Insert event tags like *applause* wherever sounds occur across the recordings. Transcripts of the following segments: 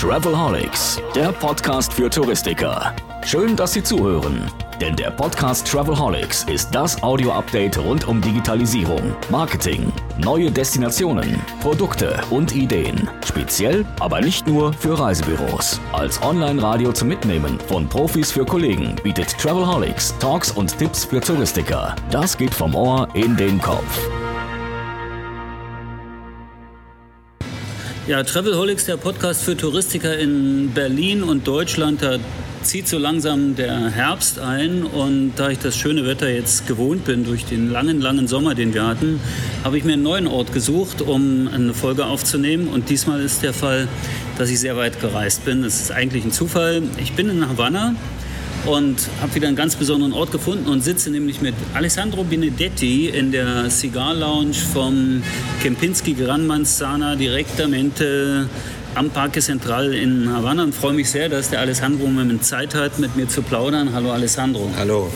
Travelholics, der Podcast für Touristiker. Schön, dass Sie zuhören. Denn der Podcast Travelholics ist das Audio-Update rund um Digitalisierung, Marketing, neue Destinationen, Produkte und Ideen. Speziell, aber nicht nur für Reisebüros. Als Online-Radio zum Mitnehmen von Profis für Kollegen bietet Travelholics Talks und Tipps für Touristiker. Das geht vom Ohr in den Kopf. Ja, Travelholics, der Podcast für Touristiker in Berlin und Deutschland. Da zieht so langsam der Herbst ein und da ich das schöne Wetter jetzt gewohnt bin durch den langen, langen Sommer, den wir hatten, habe ich mir einen neuen Ort gesucht, um eine Folge aufzunehmen. Und diesmal ist der Fall, dass ich sehr weit gereist bin. Das ist eigentlich ein Zufall. Ich bin in Havanna und habe wieder einen ganz besonderen Ort gefunden und sitze nämlich mit Alessandro Benedetti in der Cigar Lounge vom Kempinski Gran Manzana Directamente am Parque Central in Havanna und freue mich sehr, dass der Alessandro Moment Zeit hat, mit mir zu plaudern. Hallo Alessandro. Hallo.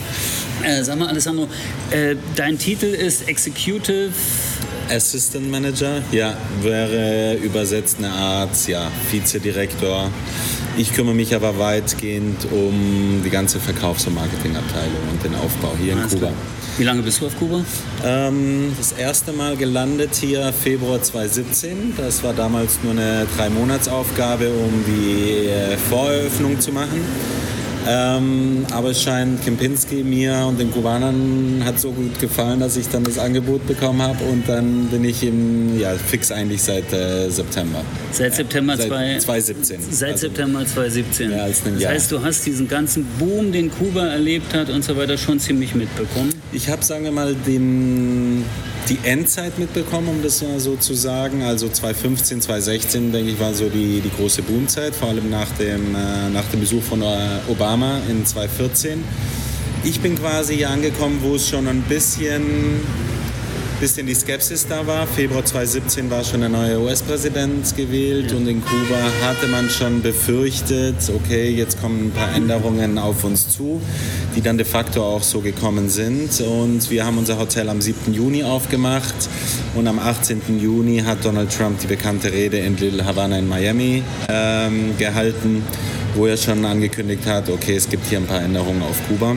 Äh, sag mal Alessandro, äh, dein Titel ist Executive Assistant Manager, ja, wäre übersetzt eine Art ja, Vizedirektor. Ich kümmere mich aber weitgehend um die ganze Verkaufs- und Marketingabteilung und den Aufbau hier Alles in Kuba. Klar. Wie lange bist du auf Kuba? Ähm, das erste Mal gelandet hier Februar 2017. Das war damals nur eine Drei-Monats-Aufgabe, um die äh, Voreröffnung zu machen. Ähm, aber es scheint Kempinski mir und den Kubanern hat so gut gefallen, dass ich dann das Angebot bekommen habe und dann bin ich im, ja, fix eigentlich seit äh, September. Seit September seit 2017. Seit also September 2017. Mehr als ein Jahr. Das heißt, du hast diesen ganzen Boom, den Kuba erlebt hat und so weiter, schon ziemlich mitbekommen? Ich habe, sagen wir mal, den die Endzeit mitbekommen, um das mal so zu sagen. Also 2015, 2016, denke ich, war so die, die große Boomzeit, vor allem nach dem, äh, nach dem Besuch von äh, Obama in 2014. Ich bin quasi hier angekommen, wo es schon ein bisschen bisschen die Skepsis da war. Februar 2017 war schon der neue US-Präsident gewählt und in Kuba hatte man schon befürchtet, okay, jetzt kommen ein paar Änderungen auf uns zu, die dann de facto auch so gekommen sind. Und wir haben unser Hotel am 7. Juni aufgemacht und am 18. Juni hat Donald Trump die bekannte Rede in Little Havana in Miami ähm, gehalten, wo er schon angekündigt hat, okay, es gibt hier ein paar Änderungen auf Kuba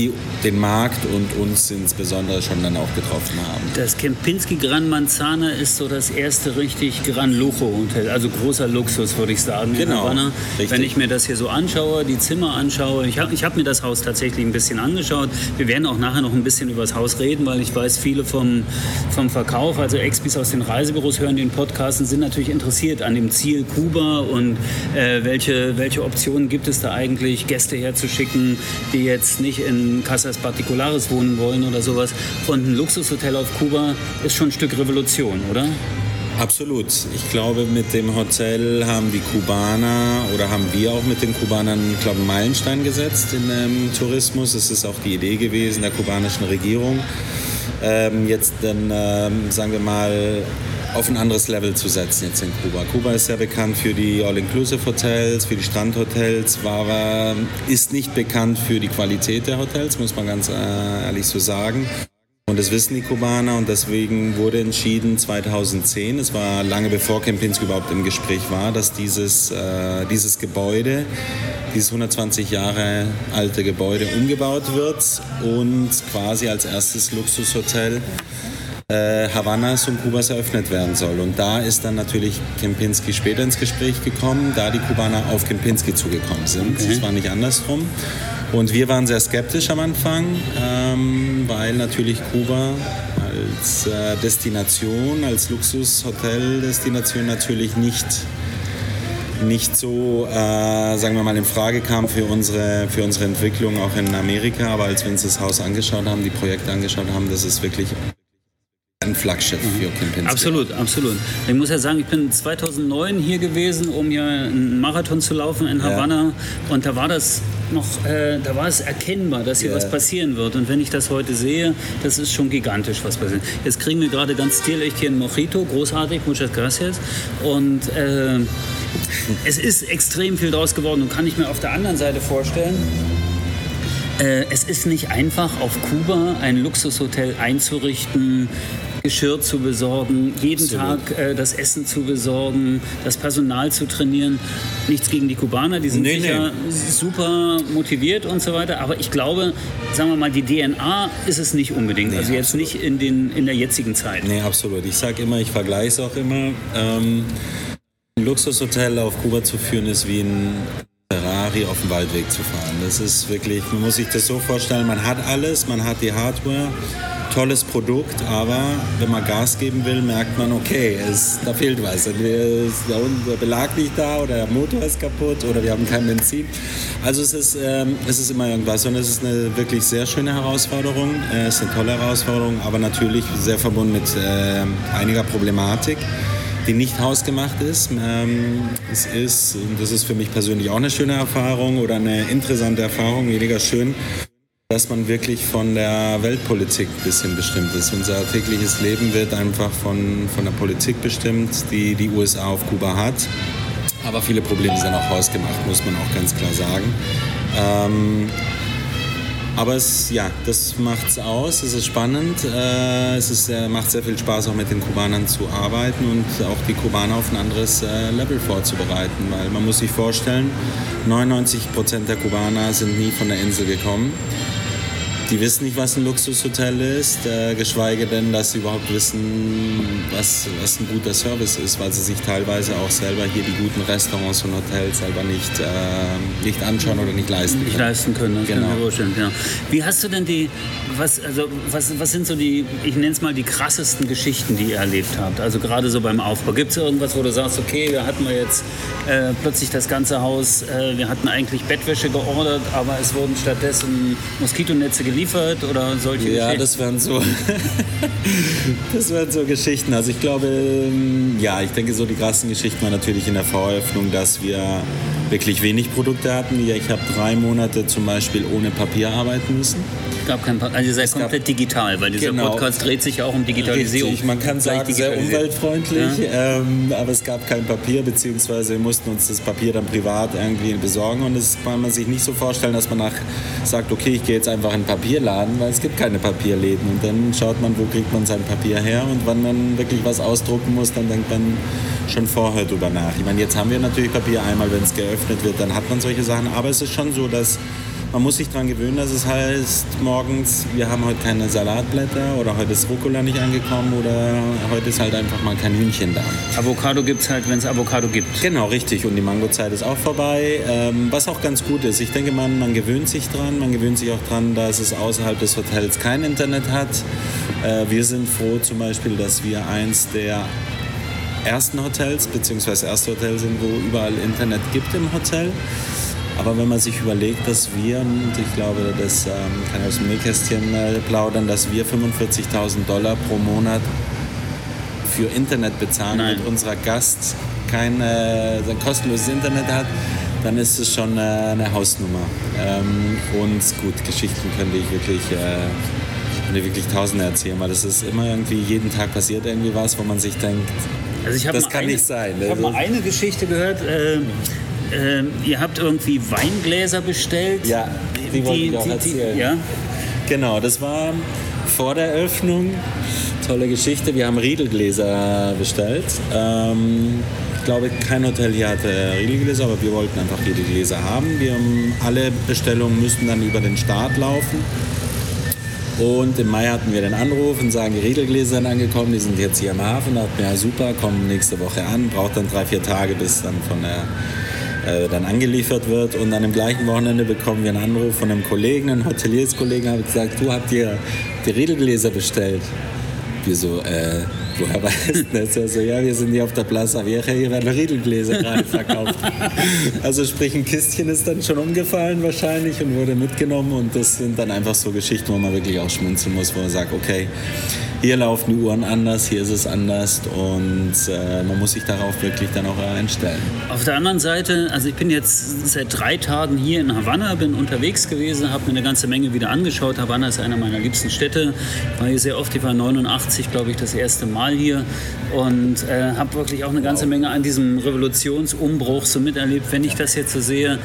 die den Markt und uns insbesondere schon dann auch getroffen haben. Das Kempinski Gran Manzana ist so das erste richtig Gran Lujo Hotel, also großer Luxus, würde ich sagen. Genau. Wenn ich mir das hier so anschaue, die Zimmer anschaue, ich habe ich hab mir das Haus tatsächlich ein bisschen angeschaut. Wir werden auch nachher noch ein bisschen über das Haus reden, weil ich weiß, viele vom, vom Verkauf, also Expis aus den Reisebüros hören den Podcast und sind natürlich interessiert an dem Ziel Kuba und äh, welche, welche Optionen gibt es da eigentlich, Gäste herzuschicken, die jetzt nicht in Casas Particulares wohnen wollen oder sowas. Und ein Luxushotel auf Kuba ist schon ein Stück Revolution, oder? Absolut. Ich glaube, mit dem Hotel haben die Kubaner oder haben wir auch mit den Kubanern, glaube einen Meilenstein gesetzt in dem Tourismus. Es ist auch die Idee gewesen der kubanischen Regierung, ähm, jetzt dann, ähm, sagen wir mal, auf ein anderes Level zu setzen jetzt in Kuba. Kuba ist sehr bekannt für die All-Inclusive-Hotels, für die Strandhotels, war, ist nicht bekannt für die Qualität der Hotels, muss man ganz äh, ehrlich so sagen. Und das wissen die Kubaner und deswegen wurde entschieden 2010, es war lange bevor Kempinski überhaupt im Gespräch war, dass dieses, äh, dieses Gebäude, dieses 120 Jahre alte Gebäude umgebaut wird und quasi als erstes Luxushotel äh, Havanas und Kubas eröffnet werden soll. Und da ist dann natürlich Kempinski später ins Gespräch gekommen, da die Kubaner auf Kempinski zugekommen sind. Es okay. war nicht andersrum. Und wir waren sehr skeptisch am Anfang, ähm, weil natürlich Kuba als äh, Destination, als Luxushoteldestination natürlich nicht nicht so, äh, sagen wir mal, in Frage kam für unsere, für unsere Entwicklung auch in Amerika. Aber als wir uns das Haus angeschaut haben, die Projekte angeschaut haben, das ist wirklich ein Flaggschiff für Kempinski. Absolut, absolut. Ich muss ja sagen, ich bin 2009 hier gewesen, um hier einen Marathon zu laufen in Havanna. Ja. Und da war das noch, äh, da war es erkennbar, dass hier ja. was passieren wird. Und wenn ich das heute sehe, das ist schon gigantisch, was passiert. Jetzt kriegen wir gerade ganz stilecht hier einen Mojito, großartig, muchas gracias. Und äh, es ist extrem viel draus geworden und kann ich mir auf der anderen Seite vorstellen, äh, es ist nicht einfach, auf Kuba ein Luxushotel einzurichten, Geschirr zu besorgen, jeden Absolut. Tag äh, das Essen zu besorgen, das Personal zu trainieren. Nichts gegen die Kubaner, die sind Nee, sicher super motiviert und so weiter. Aber ich glaube, sagen wir mal, die DNA ist es nicht unbedingt. Nee, also jetzt absolut. nicht in, den, in der jetzigen Zeit. Nee, absolut. Ich sage immer, ich vergleiche es auch immer. Ähm, ein Luxushotel auf Kuba zu führen ist wie ein Ferrari auf dem Waldweg zu fahren. Das ist wirklich, man muss sich das so vorstellen, man hat alles, man hat die Hardware, tolles Produkt, aber wenn man Gas geben will, merkt man, okay, es, da fehlt was. Entweder ist da unten der Belag nicht da oder der Motor ist kaputt oder wir haben kein Benzin. Also es ist, ähm, es ist immer irgendwas und es ist eine wirklich sehr schöne Herausforderung. Äh, es ist eine tolle Herausforderung, aber natürlich sehr verbunden mit äh, einiger Problematik die nicht hausgemacht ist. Ähm, es ist, und das ist für mich persönlich auch eine schöne Erfahrung oder eine interessante Erfahrung, weniger schön, dass man wirklich von der Weltpolitik ein bisschen bestimmt ist. Unser tägliches Leben wird einfach von, von der Politik bestimmt, die die USA auf Kuba hat. Aber viele Probleme sind auch hausgemacht, muss man auch ganz klar sagen. Ähm, aber es, ja, das macht's aus. Es ist spannend. Äh, es ist, äh, macht sehr viel Spaß, auch mit den Kubanern zu arbeiten und auch die Kubaner auf ein anderes äh, Level vorzubereiten. Weil man muss sich vorstellen, 99 Prozent der Kubaner sind nie von der Insel gekommen. Die wissen nicht, was ein Luxushotel ist, äh, geschweige denn, dass sie überhaupt wissen, was, was ein guter Service ist, weil sie sich teilweise auch selber hier die guten Restaurants und Hotels selber nicht, äh, nicht anschauen oder nicht leisten nicht können. leisten können. Das kann ich Genau. mir vorstellen. Ja. Wie hast du denn die, was, also, was, was sind so die, ich nenne es mal die krassesten Geschichten, die ihr erlebt habt? Also gerade so beim Aufbau. Gibt es irgendwas, wo du sagst, okay, wir hatten wir jetzt äh, plötzlich das ganze Haus, äh, wir hatten eigentlich Bettwäsche geordert, aber es wurden stattdessen Moskitonetze geliefert oder solche Ja, Geschichten? das wären so, *laughs* das wären so Geschichten. Also ich glaube, ähm, ja, ich denke so die krassen Geschichten waren natürlich in der Voreröffnung, dass wir wirklich wenig Produkte hatten. Ja, ich habe drei Monate zum Beispiel ohne Papier arbeiten müssen. Gab kein Pa- also ihr seid komplett digital, weil dieser Genau. Podcast dreht sich ja auch um Digitalisierung. Richtig, man kann sagen, sehr umweltfreundlich, ähm, aber es gab kein Papier, beziehungsweise wir mussten uns das Papier dann privat irgendwie besorgen und das kann man sich nicht so vorstellen, dass man nach sagt, okay, ich gehe jetzt einfach in einen Papierladen, weil es gibt keine Papierläden und dann schaut man, wo kriegt man sein Papier her und wann man wirklich was ausdrucken muss, dann denkt man schon vorher drüber nach. Ich meine, jetzt haben wir natürlich Papier einmal, wenn es geöffnet wird, dann hat man solche Sachen, aber es ist schon so, dass man muss sich daran gewöhnen, dass es heißt, morgens, wir haben heute keine Salatblätter oder heute ist Rucola nicht angekommen oder heute ist halt einfach mal kein Hühnchen da. Avocado gibt es halt, wenn es Avocado gibt. Genau, richtig. Und die Mangozeit ist auch vorbei. Ähm, was auch ganz gut ist. Ich denke, man, man gewöhnt sich dran. Man gewöhnt sich auch dran, dass es außerhalb des Hotels kein Internet hat. Äh, wir sind froh zum Beispiel, dass wir eins der ersten Hotels, beziehungsweise erste Hotel sind, wo überall Internet gibt im Hotel. Aber wenn man sich überlegt, dass wir, und ich glaube, das ähm, kann ich aus dem Nähkästchen äh, plaudern, dass wir 45.000 Dollar pro Monat für Internet bezahlen Nein. und unser Gast kein äh, kostenloses Internet hat, dann ist es schon äh, eine Hausnummer. Ähm, und gut, Geschichten könnte ich wirklich, äh, könnte wirklich Tausende erzählen, weil das ist immer irgendwie, jeden Tag passiert irgendwie was, wo man sich denkt, Also Das kann eine, nicht sein, Ich habe mal eine Geschichte gehört. Äh, äh, ihr habt irgendwie Weingläser bestellt. Ja, die wollte ich auch erzählen. ja? Genau, das war vor der Öffnung. Tolle Geschichte. Wir haben Riedelgläser bestellt. Ähm, ich glaube, kein Hotel hier hatte Riedelgläser, aber wir wollten einfach hier die Gläser haben. Wir haben alle Bestellungen müssten dann über den Start laufen. Und im Mai hatten wir den Anruf und sagen, die Riedelgläser sind angekommen, die sind jetzt hier im Hafen. Da dachten wir, ja super, kommen nächste Woche an. Braucht dann drei, vier Tage, bis dann von der äh, dann angeliefert wird. Und an dem gleichen Wochenende bekommen wir einen Anruf von einem Kollegen, einem Hotelierskollegen, hat gesagt, du habt ihr die Riedelgläser bestellt. Wir so, äh, woher weißt du das? Er so, ja, wir sind hier auf der Plaza Vieja, hier werden Riedelgläser gerade verkauft. *laughs* also sprich, ein Kistchen ist dann schon umgefallen wahrscheinlich und wurde mitgenommen und das sind dann einfach so Geschichten, wo man wirklich auch schmunzeln muss, wo man sagt, okay, hier laufen die Uhren anders, hier ist es anders und äh, man muss sich darauf wirklich dann auch einstellen. Auf der anderen Seite, also ich bin jetzt seit drei Tagen hier in Havanna, bin unterwegs gewesen, habe mir eine ganze Menge wieder angeschaut. Havanna ist einer meiner liebsten Städte. Ich war hier sehr oft, ich war 89, glaube ich, das erste Mal hier und äh, habe wirklich auch eine ganze Menge an diesem Revolutionsumbruch so miterlebt. Wenn ich das jetzt so sehe,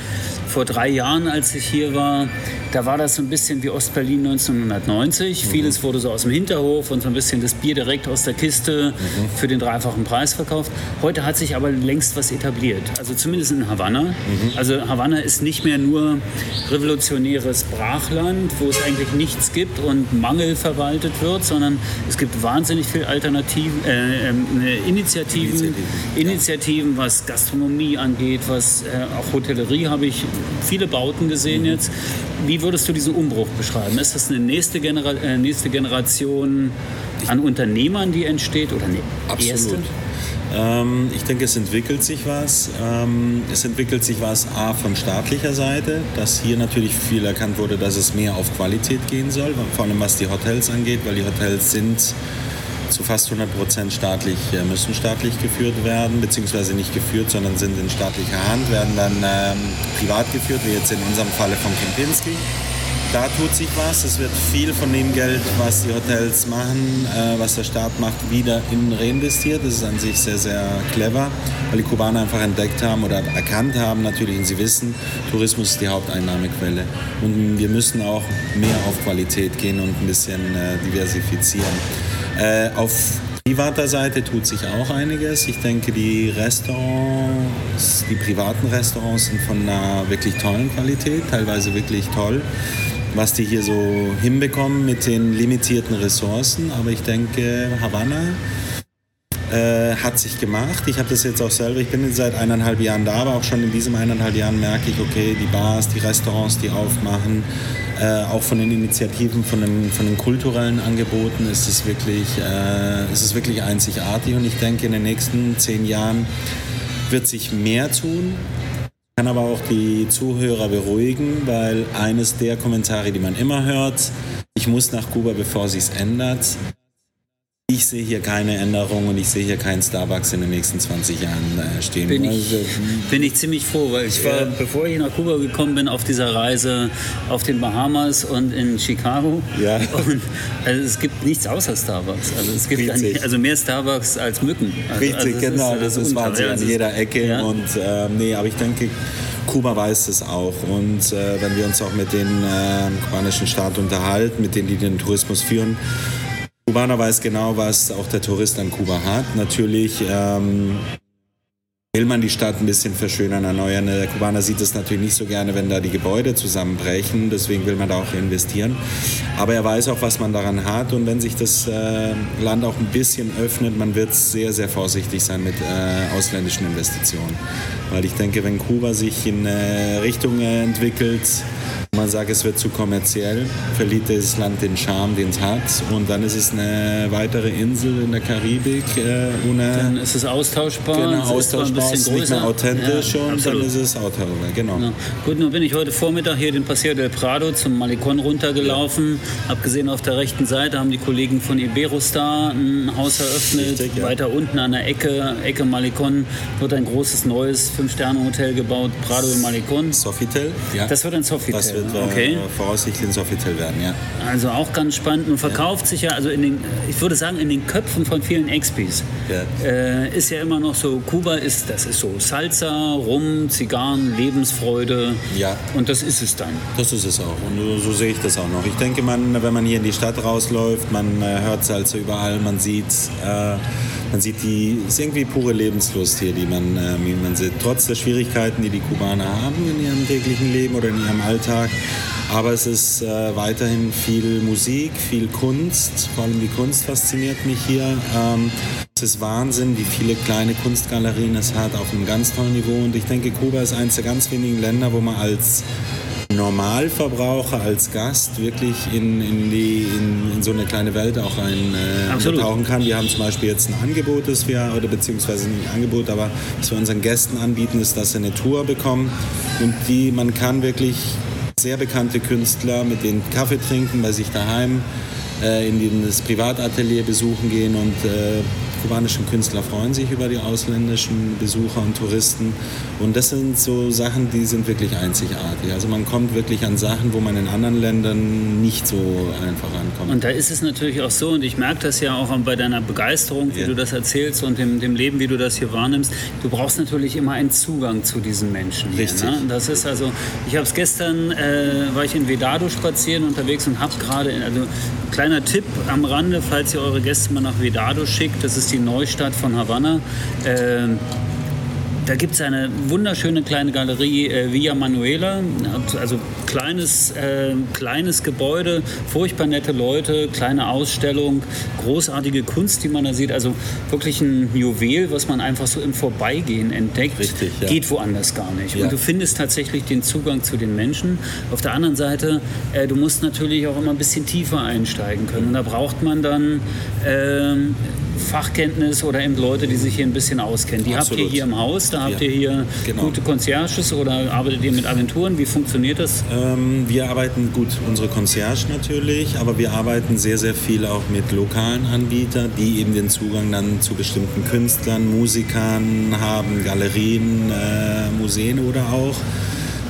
vor drei Jahren, als ich hier war, da war das so ein bisschen wie Ostberlin 1990. Mhm. Vieles wurde so aus dem Hinterhof und so ein bisschen das Bier direkt aus der Kiste mhm. für den dreifachen Preis verkauft. Heute hat sich aber längst was etabliert. Also zumindest in Havanna. Mhm. Also Havanna ist nicht mehr nur revolutionäres Brachland, wo es eigentlich nichts gibt und Mangel verwaltet wird, sondern es gibt wahnsinnig viele Alternativen, äh, ähm, Initiativen, Initiativen, Initiativen, was Gastronomie angeht, was äh, auch Hotellerie habe ich viele Bauten gesehen mhm. jetzt. Wie würdest du diesen Umbruch beschreiben? Ist das eine nächste, Genera äh, nächste Generation an Unternehmern, die entsteht oder eine Absolut. erste? Ähm, ich denke, es entwickelt sich was. Ähm, es entwickelt sich was A von staatlicher Seite, dass hier natürlich viel erkannt wurde, dass es mehr auf Qualität gehen soll, vor allem was die Hotels angeht, weil die Hotels sind zu fast 100 Prozent staatlich, äh, müssen staatlich geführt werden, beziehungsweise nicht geführt, sondern sind in staatlicher Hand, werden dann ähm, privat geführt, wie jetzt in unserem Falle von Kempinski. Da tut sich was. Es wird viel von dem Geld, was die Hotels machen, äh, was der Staat macht, wieder in reinvestiert. Das ist an sich sehr, sehr clever, weil die Kubaner einfach entdeckt haben oder erkannt haben natürlich und sie wissen, Tourismus ist die Haupteinnahmequelle. Und wir müssen auch mehr auf Qualität gehen und ein bisschen äh, diversifizieren. Äh, auf privater Seite tut sich auch einiges. Ich denke, die Restaurants, die privaten Restaurants sind von einer wirklich tollen Qualität, teilweise wirklich toll, was die hier so hinbekommen mit den limitierten Ressourcen. Aber ich denke, Havanna äh, hat sich gemacht. Ich habe das jetzt auch selber, ich bin jetzt seit eineinhalb Jahren da, aber auch schon in diesen eineinhalb Jahren merke ich, okay, die Bars, die Restaurants, die aufmachen, äh, auch von den Initiativen, von den, von den kulturellen Angeboten ist es, wirklich, äh, ist es wirklich einzigartig. Und ich denke, in den nächsten zehn Jahren wird sich mehr tun. Ich kann aber auch die Zuhörer beruhigen, weil eines der Kommentare, die man immer hört, ich muss nach Kuba, bevor sich ändert. Ich sehe hier keine Änderung und ich sehe hier keinen Starbucks in den nächsten 20 Jahren äh, stehen. Bin ich, also, bin ich ziemlich froh, weil ich war, bevor ich nach Kuba gekommen bin, auf dieser Reise auf den Bahamas und in Chicago. Ja. Und, also es gibt nichts außer Starbucks. Also es gibt eigentlich, also mehr Starbucks als Mücken. Also, Richtig, also genau. Ist, das, ist Wahnsinn an jeder Ecke. Ja. Und äh, nee, aber ich denke, Kuba weiß es auch. Und äh, wenn wir uns auch mit den äh, kubanischen Staaten unterhalten, mit denen, die den Tourismus führen, Kubaner weiß genau, was auch der Tourist an Kuba hat. Natürlich ähm, will man die Stadt ein bisschen verschönern, erneuern. Der Kubaner sieht es natürlich nicht so gerne, wenn da die Gebäude zusammenbrechen. Deswegen will man da auch investieren. Aber er weiß auch, was man daran hat. Und wenn sich das äh, Land auch ein bisschen öffnet, man wird sehr, sehr vorsichtig sein mit äh, ausländischen Investitionen. Weil ich denke, wenn Kuba sich in äh, Richtung entwickelt, man sagt, es wird zu kommerziell, verliert das Land den Charme, den es hat. Und dann ist es eine weitere Insel in der Karibik. Äh, ohne dann ist es austauschbar. Genau, austauschbar, ist, ist nicht mehr authentisch ja, und absolut. dann ist es austauschbar. Genau. Ja. Gut, nun bin ich heute Vormittag hier den Paseo del Prado zum Malecon runtergelaufen. Ja. Abgesehen auf der rechten Seite haben die Kollegen von Iberostar ein Haus eröffnet. Richtig, ja. Weiter unten an der Ecke, Ecke Malecon, wird ein großes neues Fünf-Sterne-Hotel gebaut, Prado im Malecon. Sofitel, ja. Das wird ein Sofitel okay. voraussichtlich ins Offiziell werden, ja. Also auch ganz spannend und verkauft ja. sich ja, also in den, ich würde sagen, in den Köpfen von vielen Expis ja. Äh, ist ja immer noch so, Kuba ist, das ist so Salsa, Rum, Zigarren, Lebensfreude. Ja. Und das ist es dann. Das ist es auch. Und so sehe ich das auch noch. Ich denke, man, wenn man hier in die Stadt rausläuft, man äh, hört Salsa überall, man sieht, äh, man sieht die, ist irgendwie pure Lebenslust hier, die man, äh, man sieht. Trotz der Schwierigkeiten, die die Kubaner haben in ihrem täglichen Leben oder in ihrem Alltag, aber es ist äh, weiterhin viel Musik, viel Kunst. Vor allem die Kunst fasziniert mich hier. Ähm, es ist Wahnsinn, wie viele kleine Kunstgalerien es hat auf einem ganz tollen Niveau. Und ich denke, Kuba ist eines der ganz wenigen Länder, wo man als Normalverbraucher, als Gast wirklich in, in, die, in, in so eine kleine Welt auch eintauchen äh, kann. Wir haben zum Beispiel jetzt ein Angebot, das wir, oder beziehungsweise nicht ein Angebot, aber was wir unseren Gästen anbieten, ist, dass sie eine Tour bekommen und die, man kann wirklich sehr bekannte Künstler mit denen Kaffee trinken bei sich daheim, äh, in das Privatatelier besuchen gehen und äh, kubanischen Künstler freuen sich über die ausländischen Besucher und Touristen. Und das sind so Sachen, die sind wirklich einzigartig. Also man kommt wirklich an Sachen, wo man in anderen Ländern nicht so einfach ankommt. Und da ist es natürlich auch so, und ich merke das ja auch bei deiner Begeisterung, wie ja. du das erzählst und dem, dem Leben, wie du das hier wahrnimmst. Du brauchst natürlich immer einen Zugang zu diesen Menschen. Hier, Richtig. Ne? Das ist also, ich habe es gestern, äh, war ich in Vedado spazieren unterwegs und habe gerade, also kleiner Tipp am Rande, falls ihr eure Gäste mal nach Vedado schickt, das ist die Neustadt von Havanna. Äh, da gibt es eine wunderschöne kleine Galerie äh, Villa Manuela, also kleines, äh, kleines Gebäude, furchtbar nette Leute, kleine Ausstellung, großartige Kunst, die man da sieht. Also wirklich ein Juwel, was man einfach so im Vorbeigehen entdeckt. Richtig, ja. Geht woanders gar nicht. Ja. Und du findest tatsächlich den Zugang zu den Menschen. Auf der anderen Seite, äh, du musst natürlich auch immer ein bisschen tiefer einsteigen können. Und da braucht man dann ähm, Fachkenntnis oder eben Leute, die sich hier ein bisschen auskennen. Die Absolut. habt ihr hier im Haus, da habt ja. ihr hier genau. gute Concierges oder arbeitet ihr mit Agenturen? Wie funktioniert das? Ähm, wir arbeiten gut, unsere Concierge natürlich, aber wir arbeiten sehr, sehr viel auch mit lokalen Anbietern, die eben den Zugang dann zu bestimmten Künstlern, Musikern haben, Galerien, äh, Museen oder auch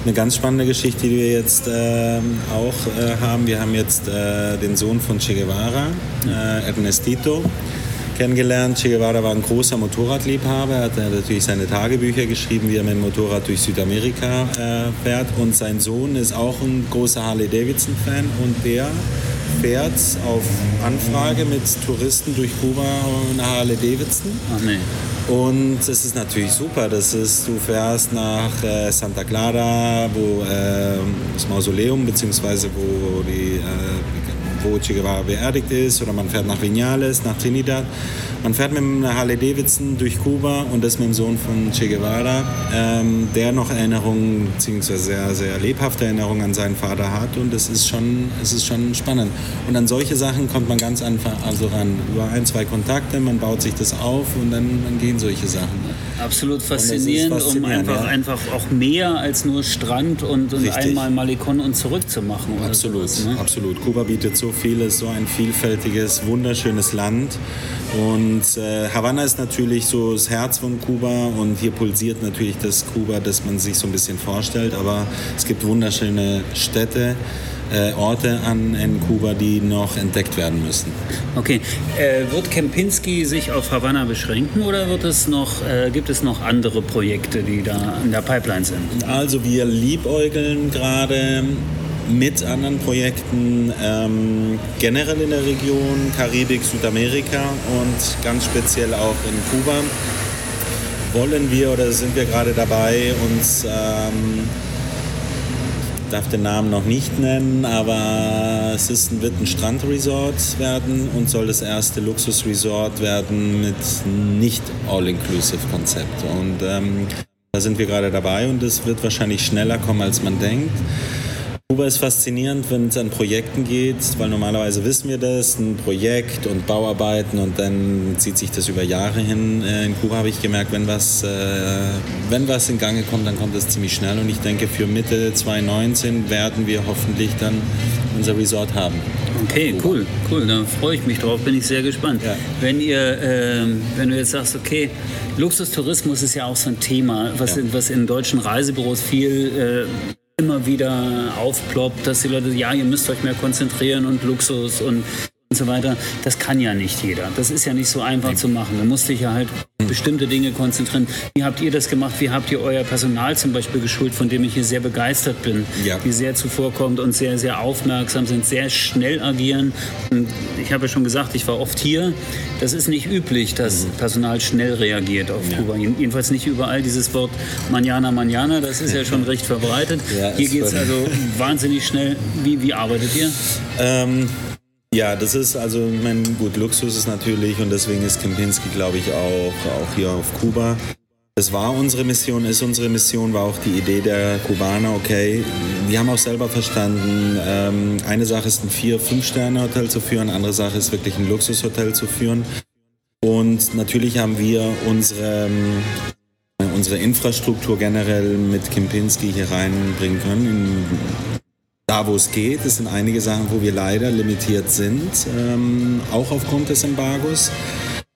eine ganz spannende Geschichte, die wir jetzt äh, auch äh, haben. Wir haben jetzt äh, den Sohn von Che Guevara, äh, Ernestito kennengelernt. Che Guevara war ein großer Motorradliebhaber. Er hat natürlich seine Tagebücher geschrieben, wie er mit dem Motorrad durch Südamerika äh, fährt. Und sein Sohn ist auch ein großer Harley-Davidson-Fan und der fährt auf Anfrage mit Touristen durch Kuba nach Harley-Davidson. Ach nee. Und es ist natürlich super. Das ist, du fährst nach äh, Santa Clara, wo äh, das Mausoleum bzw. wo die äh, wo Che Guevara beerdigt ist, oder man fährt nach Vinales, nach Trinidad. Man fährt mit einem Harley Davidson durch Kuba und das mit dem Sohn von Che Guevara, ähm, der noch Erinnerungen, beziehungsweise sehr, sehr lebhafte Erinnerungen an seinen Vater hat und es ist schon, es ist schon spannend. Und an solche Sachen kommt man ganz einfach also ran. Über ein, zwei Kontakte, man baut sich das auf und dann, dann gehen solche Sachen. Absolut faszinierend, faszinierend um einfach, ja. einfach auch mehr als nur Strand und, und einmal Malikon und zurück zu machen. Absolut, sowas, ne? absolut. Kuba bietet so vieles, so ein vielfältiges, wunderschönes Land. Und äh, Havanna ist natürlich so das Herz von Kuba und hier pulsiert natürlich das Kuba, das man sich so ein bisschen vorstellt. Aber es gibt wunderschöne Städte äh, Orte an in Kuba, die noch entdeckt werden müssen. Okay, äh, wird Kempinski sich auf Havanna beschränken oder wird es noch, äh, gibt es noch andere Projekte, die da in der Pipeline sind? Also wir liebäugeln gerade mit anderen Projekten ähm, generell in der Region, Karibik, Südamerika und ganz speziell auch in Kuba wollen wir oder sind wir gerade dabei, uns ähm, darf den Namen noch nicht nennen, aber es ist, wird ein Strandresort werden und soll das erste Luxusresort werden mit nicht All-Inclusive-Konzept. Und ähm, da sind wir gerade dabei und es wird wahrscheinlich schneller kommen, als man denkt. Kuba ist faszinierend, wenn es an Projekten geht, weil normalerweise wissen wir das, ein Projekt und Bauarbeiten und dann zieht sich das über Jahre hin. Äh, in Kuba habe ich gemerkt, wenn was, äh, wenn was in Gange kommt, dann kommt das ziemlich schnell und ich denke, für Mitte 2019 werden wir hoffentlich dann unser Resort haben. Okay, cool, cool. Da freue ich mich drauf, bin ich sehr gespannt. Ja. Wenn ihr, äh, wenn du jetzt sagst, okay, Luxustourismus ist ja auch so ein Thema, was, ja. in, was in deutschen Reisebüros viel äh, immer wieder aufploppt, dass die Leute, ja, ihr müsst euch mehr konzentrieren und Luxus und und so weiter. Das kann ja nicht jeder. Das ist ja nicht so einfach zu machen. Da musste ich ja halt bestimmte Dinge konzentrieren. Wie habt ihr das gemacht? Wie habt ihr euer Personal zum Beispiel geschult, von dem ich hier sehr begeistert bin? Ja. Die sehr zuvorkommt und sehr, sehr aufmerksam sind, sehr schnell agieren. Und ich habe ja schon gesagt, ich war oft hier. Das ist nicht üblich, dass mhm. Personal schnell reagiert auf ja. Kuba. Jedenfalls nicht überall dieses Wort Manana, Manana, das ist ja schon recht verbreitet. Ja, hier geht es also wahnsinnig schnell. Wie, wie arbeitet ihr? Ähm ja, das ist also, ich meine, gut, Luxus ist natürlich und deswegen ist Kempinski, glaube ich, auch, auch hier auf Kuba. Das war unsere Mission, ist unsere Mission, war auch die Idee der Kubaner, okay, wir haben auch selber verstanden, ähm, eine Sache ist ein Vier-, Fünf-Sterne-Hotel zu führen, andere Sache ist wirklich ein Luxushotel zu führen. Und natürlich haben wir unsere, unsere Infrastruktur generell mit Kempinski hier reinbringen können da, wo es geht. Es sind einige Sachen, wo wir leider limitiert sind, ähm, auch aufgrund des Embargos.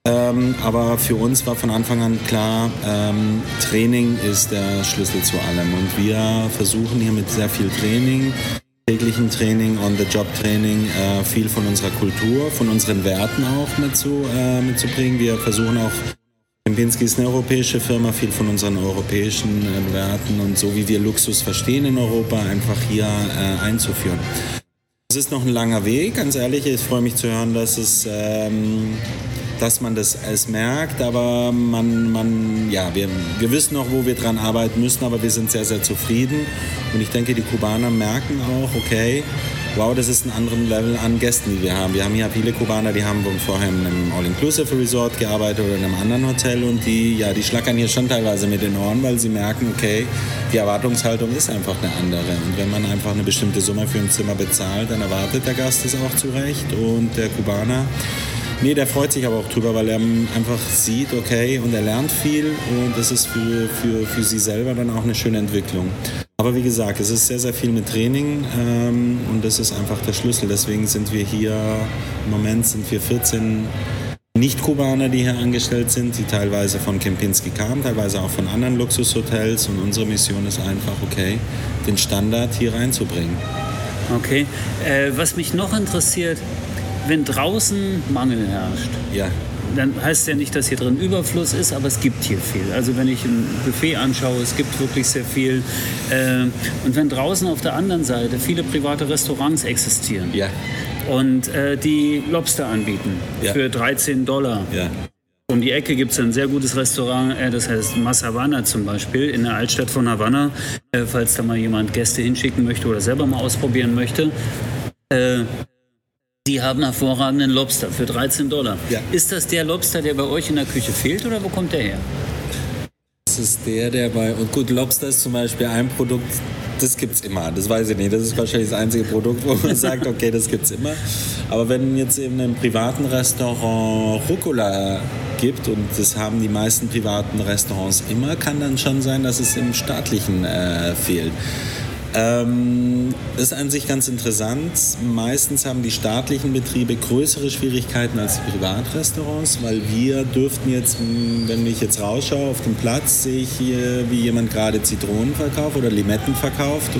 Ähm, aber für uns war von Anfang an klar, ähm, Training ist der Schlüssel zu allem. Und wir versuchen hier mit sehr viel Training, täglichen Training, On-the-Job-Training, äh, viel von unserer Kultur, von unseren Werten auch mitzu, äh, mitzubringen. Wir versuchen auch, Kempinski ist eine europäische Firma, viel von unseren europäischen äh, Werten und so wie wir Luxus verstehen in Europa, einfach hier äh, einzuführen. Es ist noch ein langer Weg, ganz ehrlich. Ich freue mich zu hören, dass es ähm, dass man das es merkt, aber man, man ja, wir, wir wissen noch, wo wir dran arbeiten müssen, aber wir sind sehr, sehr zufrieden. Und ich denke, die Kubaner merken auch, okay, wow, das ist ein anderes Level an Gästen, die wir haben. Wir haben hier viele Kubaner, die haben vorher in einem All-Inclusive-Resort gearbeitet oder in einem anderen Hotel und die, ja, die schlackern hier schon teilweise mit den Ohren, weil sie merken, okay, die Erwartungshaltung ist einfach eine andere. Und wenn man einfach eine bestimmte Summe für ein Zimmer bezahlt, dann erwartet der Gast es auch zurecht und der Kubaner Nee, der freut sich aber auch drüber, weil er einfach sieht, okay, und er lernt viel und das ist für, für, für sie selber dann auch eine schöne Entwicklung. Aber wie gesagt, es ist sehr, sehr viel mit Training ähm, und das ist einfach der Schlüssel. Deswegen sind wir hier, im Moment sind wir 14 nicht-Kubaner, die hier angestellt sind, die teilweise von Kempinski kamen, teilweise auch von anderen Luxushotels. Und unsere Mission ist einfach, okay, den Standard hier reinzubringen. Okay. Äh, was mich noch interessiert, wenn draußen Mangel herrscht, ja. Dann heißt es ja nicht, dass hier drin Überfluss ist, aber es gibt hier viel. Also wenn ich ein Buffet anschaue, es gibt wirklich sehr viel. Äh, und wenn draußen auf der anderen Seite viele private Restaurants existieren ja. und äh, die Lobster anbieten Ja. für 13 Dollar. Ja. Um die Ecke gibt es ein sehr gutes Restaurant, äh, das heißt Mas Havana zum Beispiel, in der Altstadt von Havanna, falls da mal jemand Gäste hinschicken möchte oder selber mal ausprobieren möchte. Die haben hervorragenden Lobster für 13 Dollar. Ja. Ist das der Lobster, der bei euch in der Küche fehlt oder wo kommt der her? Das ist der, der bei. Und gut, Lobster ist zum Beispiel ein Produkt, das gibt's immer. Das weiß ich nicht. Das ist wahrscheinlich das einzige Produkt, wo man *laughs* sagt, okay, das gibt's immer. Aber wenn jetzt in einem privaten Restaurant Rucola gibt, und das haben die meisten privaten Restaurants immer, kann dann schon sein, dass es im staatlichen äh, fehlt. Ähm, ist an sich ganz interessant. Meistens haben die staatlichen Betriebe größere Schwierigkeiten als die Privatrestaurants, weil wir dürften jetzt, wenn ich jetzt rausschaue auf dem Platz, sehe ich hier, wie jemand gerade Zitronen verkauft oder Limetten verkauft.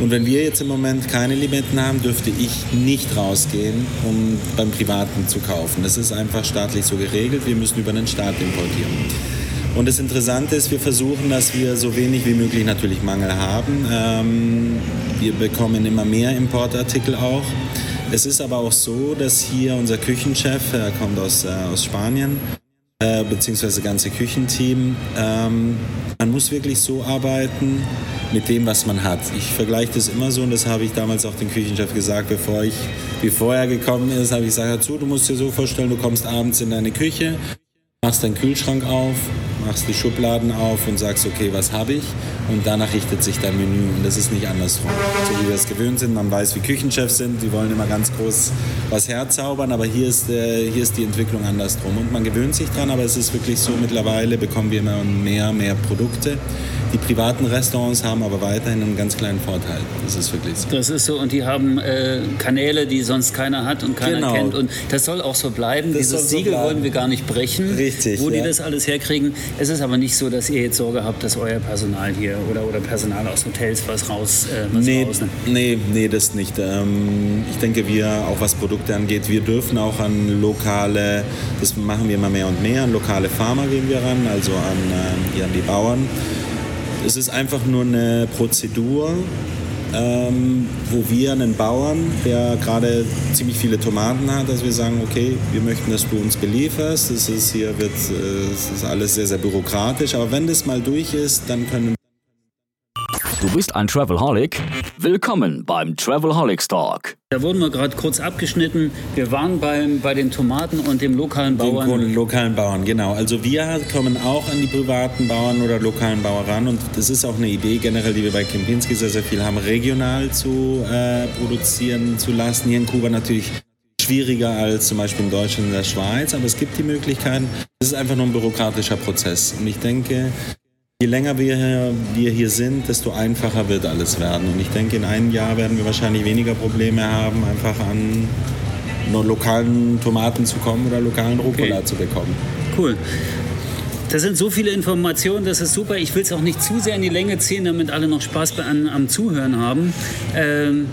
Und wenn wir jetzt im Moment keine Limetten haben, dürfte ich nicht rausgehen, um beim Privaten zu kaufen. Das ist einfach staatlich so geregelt. Wir müssen über den Staat importieren. Und das Interessante ist, wir versuchen, dass wir so wenig wie möglich natürlich Mangel haben. Ähm, wir bekommen immer mehr Importartikel auch. Es ist aber auch so, dass hier unser Küchenchef, er kommt aus, äh, aus Spanien, äh, beziehungsweise ganze Küchenteam, ähm, man muss wirklich so arbeiten mit dem, was man hat. Ich vergleiche das immer so und das habe ich damals auch dem Küchenchef gesagt, bevor, ich, bevor er gekommen ist, habe ich gesagt, hör zu, du musst dir so vorstellen, du kommst abends in deine Küche, machst deinen Kühlschrank auf, machst die Schubladen auf und sagst, okay, was habe ich? Und danach richtet sich dein Menü. Und das ist nicht andersrum. So wie wir es gewöhnt sind, man weiß, wie Küchenchefs sind, die wollen immer ganz groß was herzaubern, aber hier ist, äh, hier ist die Entwicklung andersrum. Und man gewöhnt sich dran, aber es ist wirklich so, mittlerweile bekommen wir immer mehr, mehr Produkte. Die privaten Restaurants haben aber weiterhin einen ganz kleinen Vorteil. Das ist wirklich so. Das ist so, und die haben äh, Kanäle, die sonst keiner hat und keiner Genau. kennt. Und das soll auch so bleiben. Das Dieses so Siegel bleiben. wollen wir gar nicht brechen. Richtig, Wo die ja. das alles herkriegen. Es ist aber nicht so, dass ihr jetzt Sorge habt, dass euer Personal hier oder, oder Personal aus Hotels was raus äh, was Nee, rausnimmt. nee, nee, das nicht. Ähm, ich denke, wir, auch was Produkte angeht, wir dürfen auch an lokale, das machen wir immer mehr und mehr, an lokale Farmer gehen wir ran, also an, hier an die Bauern. Es ist einfach nur eine Prozedur, ähm, wo wir einen Bauern, der gerade ziemlich viele Tomaten hat, dass wir sagen, okay, wir möchten, dass du uns belieferst. Das ist hier wird, äh, es ist alles sehr, sehr bürokratisch, aber wenn das mal durch ist, dann können Du bist ein Travelholic? Willkommen beim Travelholics Talk. Da wurden wir gerade kurz abgeschnitten. Wir waren beim, bei den Tomaten und dem lokalen Den Bauern. Grund- lokalen Bauern, genau. Also wir kommen auch an die privaten Bauern oder lokalen Bauern ran und das ist auch eine Idee generell, die wir bei Kempinski sehr, sehr viel haben, regional zu äh, produzieren zu lassen. Hier in Kuba natürlich schwieriger als zum Beispiel in Deutschland und der Schweiz, aber es gibt die Möglichkeiten. Es ist einfach nur ein bürokratischer Prozess und ich denke, Je länger wir hier, wir hier sind, desto einfacher wird alles werden. Und ich denke, in einem Jahr werden wir wahrscheinlich weniger Probleme haben, einfach an nur lokalen Tomaten zu kommen oder lokalen Rucola okay. zu bekommen. Cool. Das sind so viele Informationen, das ist super. Ich will es auch nicht zu sehr in die Länge ziehen, damit alle noch Spaß an, am Zuhören haben. Ähm,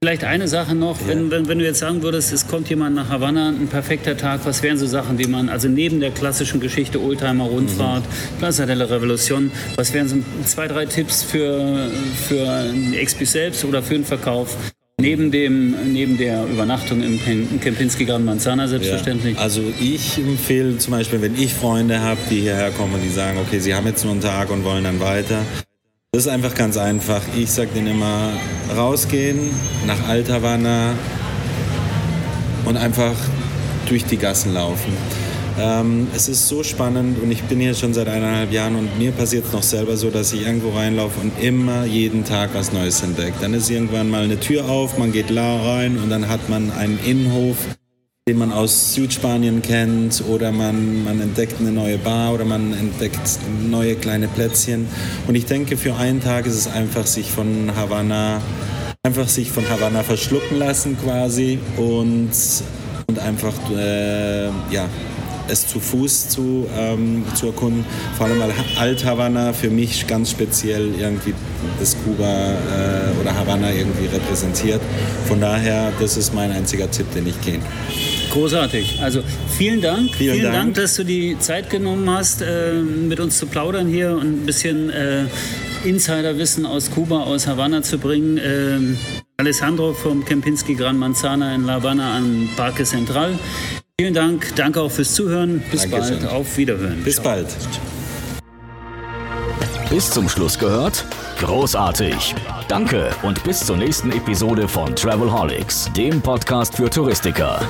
Vielleicht eine Sache noch, ja. wenn, wenn, wenn, du jetzt sagen würdest, es kommt jemand nach Havanna, ein perfekter Tag, was wären so Sachen, die man, also neben der klassischen Geschichte Oldtimer-Rundfahrt, mhm. Plaza de la Revolution, was wären so zwei, drei Tipps für, für XP selbst oder für den Verkauf, Neben, dem, neben der Übernachtung im Kempinski Gran Manzana selbstverständlich. Ja, also ich empfehle zum Beispiel, wenn ich Freunde habe, die hierher kommen und die sagen, okay, sie haben jetzt nur einen Tag und wollen dann weiter. Das ist einfach ganz einfach. Ich sage denen immer, rausgehen nach Althavanna und einfach durch die Gassen laufen. Ähm, es ist so spannend und ich bin hier schon seit eineinhalb Jahren und mir passiert es noch selber so, dass ich irgendwo reinlaufe und immer jeden Tag was Neues entdecke. Dann ist irgendwann mal eine Tür auf, man geht la rein und dann hat man einen Innenhof, den man aus Südspanien kennt oder man, man entdeckt eine neue Bar oder man entdeckt neue kleine Plätzchen. Und ich denke, für einen Tag ist es einfach, sich von Havanna einfach sich von Havanna verschlucken lassen quasi und, und einfach äh, ja, es zu Fuß zu, ähm, zu erkunden. Vor allem weil Alt-Havanna für mich ganz speziell irgendwie das Kuba äh, oder Havanna irgendwie repräsentiert. Von daher, das ist mein einziger Tipp, den ich kenne. Großartig. Also vielen Dank. Vielen, vielen Dank. Dank. dass du die Zeit genommen hast, äh, mit uns zu plaudern hier und ein bisschen äh, Insiderwissen aus Kuba, aus Havanna zu bringen. Ähm, Alessandro vom Kempinski Gran Manzana in La Habana an Parque Central. Vielen Dank. Danke auch fürs Zuhören. Bis Dankeschön. bald. Auf Wiederhören. Bis Ciao. bald. Bis zum Schluss gehört? Großartig. Danke und bis zur nächsten Episode von Travelholics, dem Podcast für Touristiker.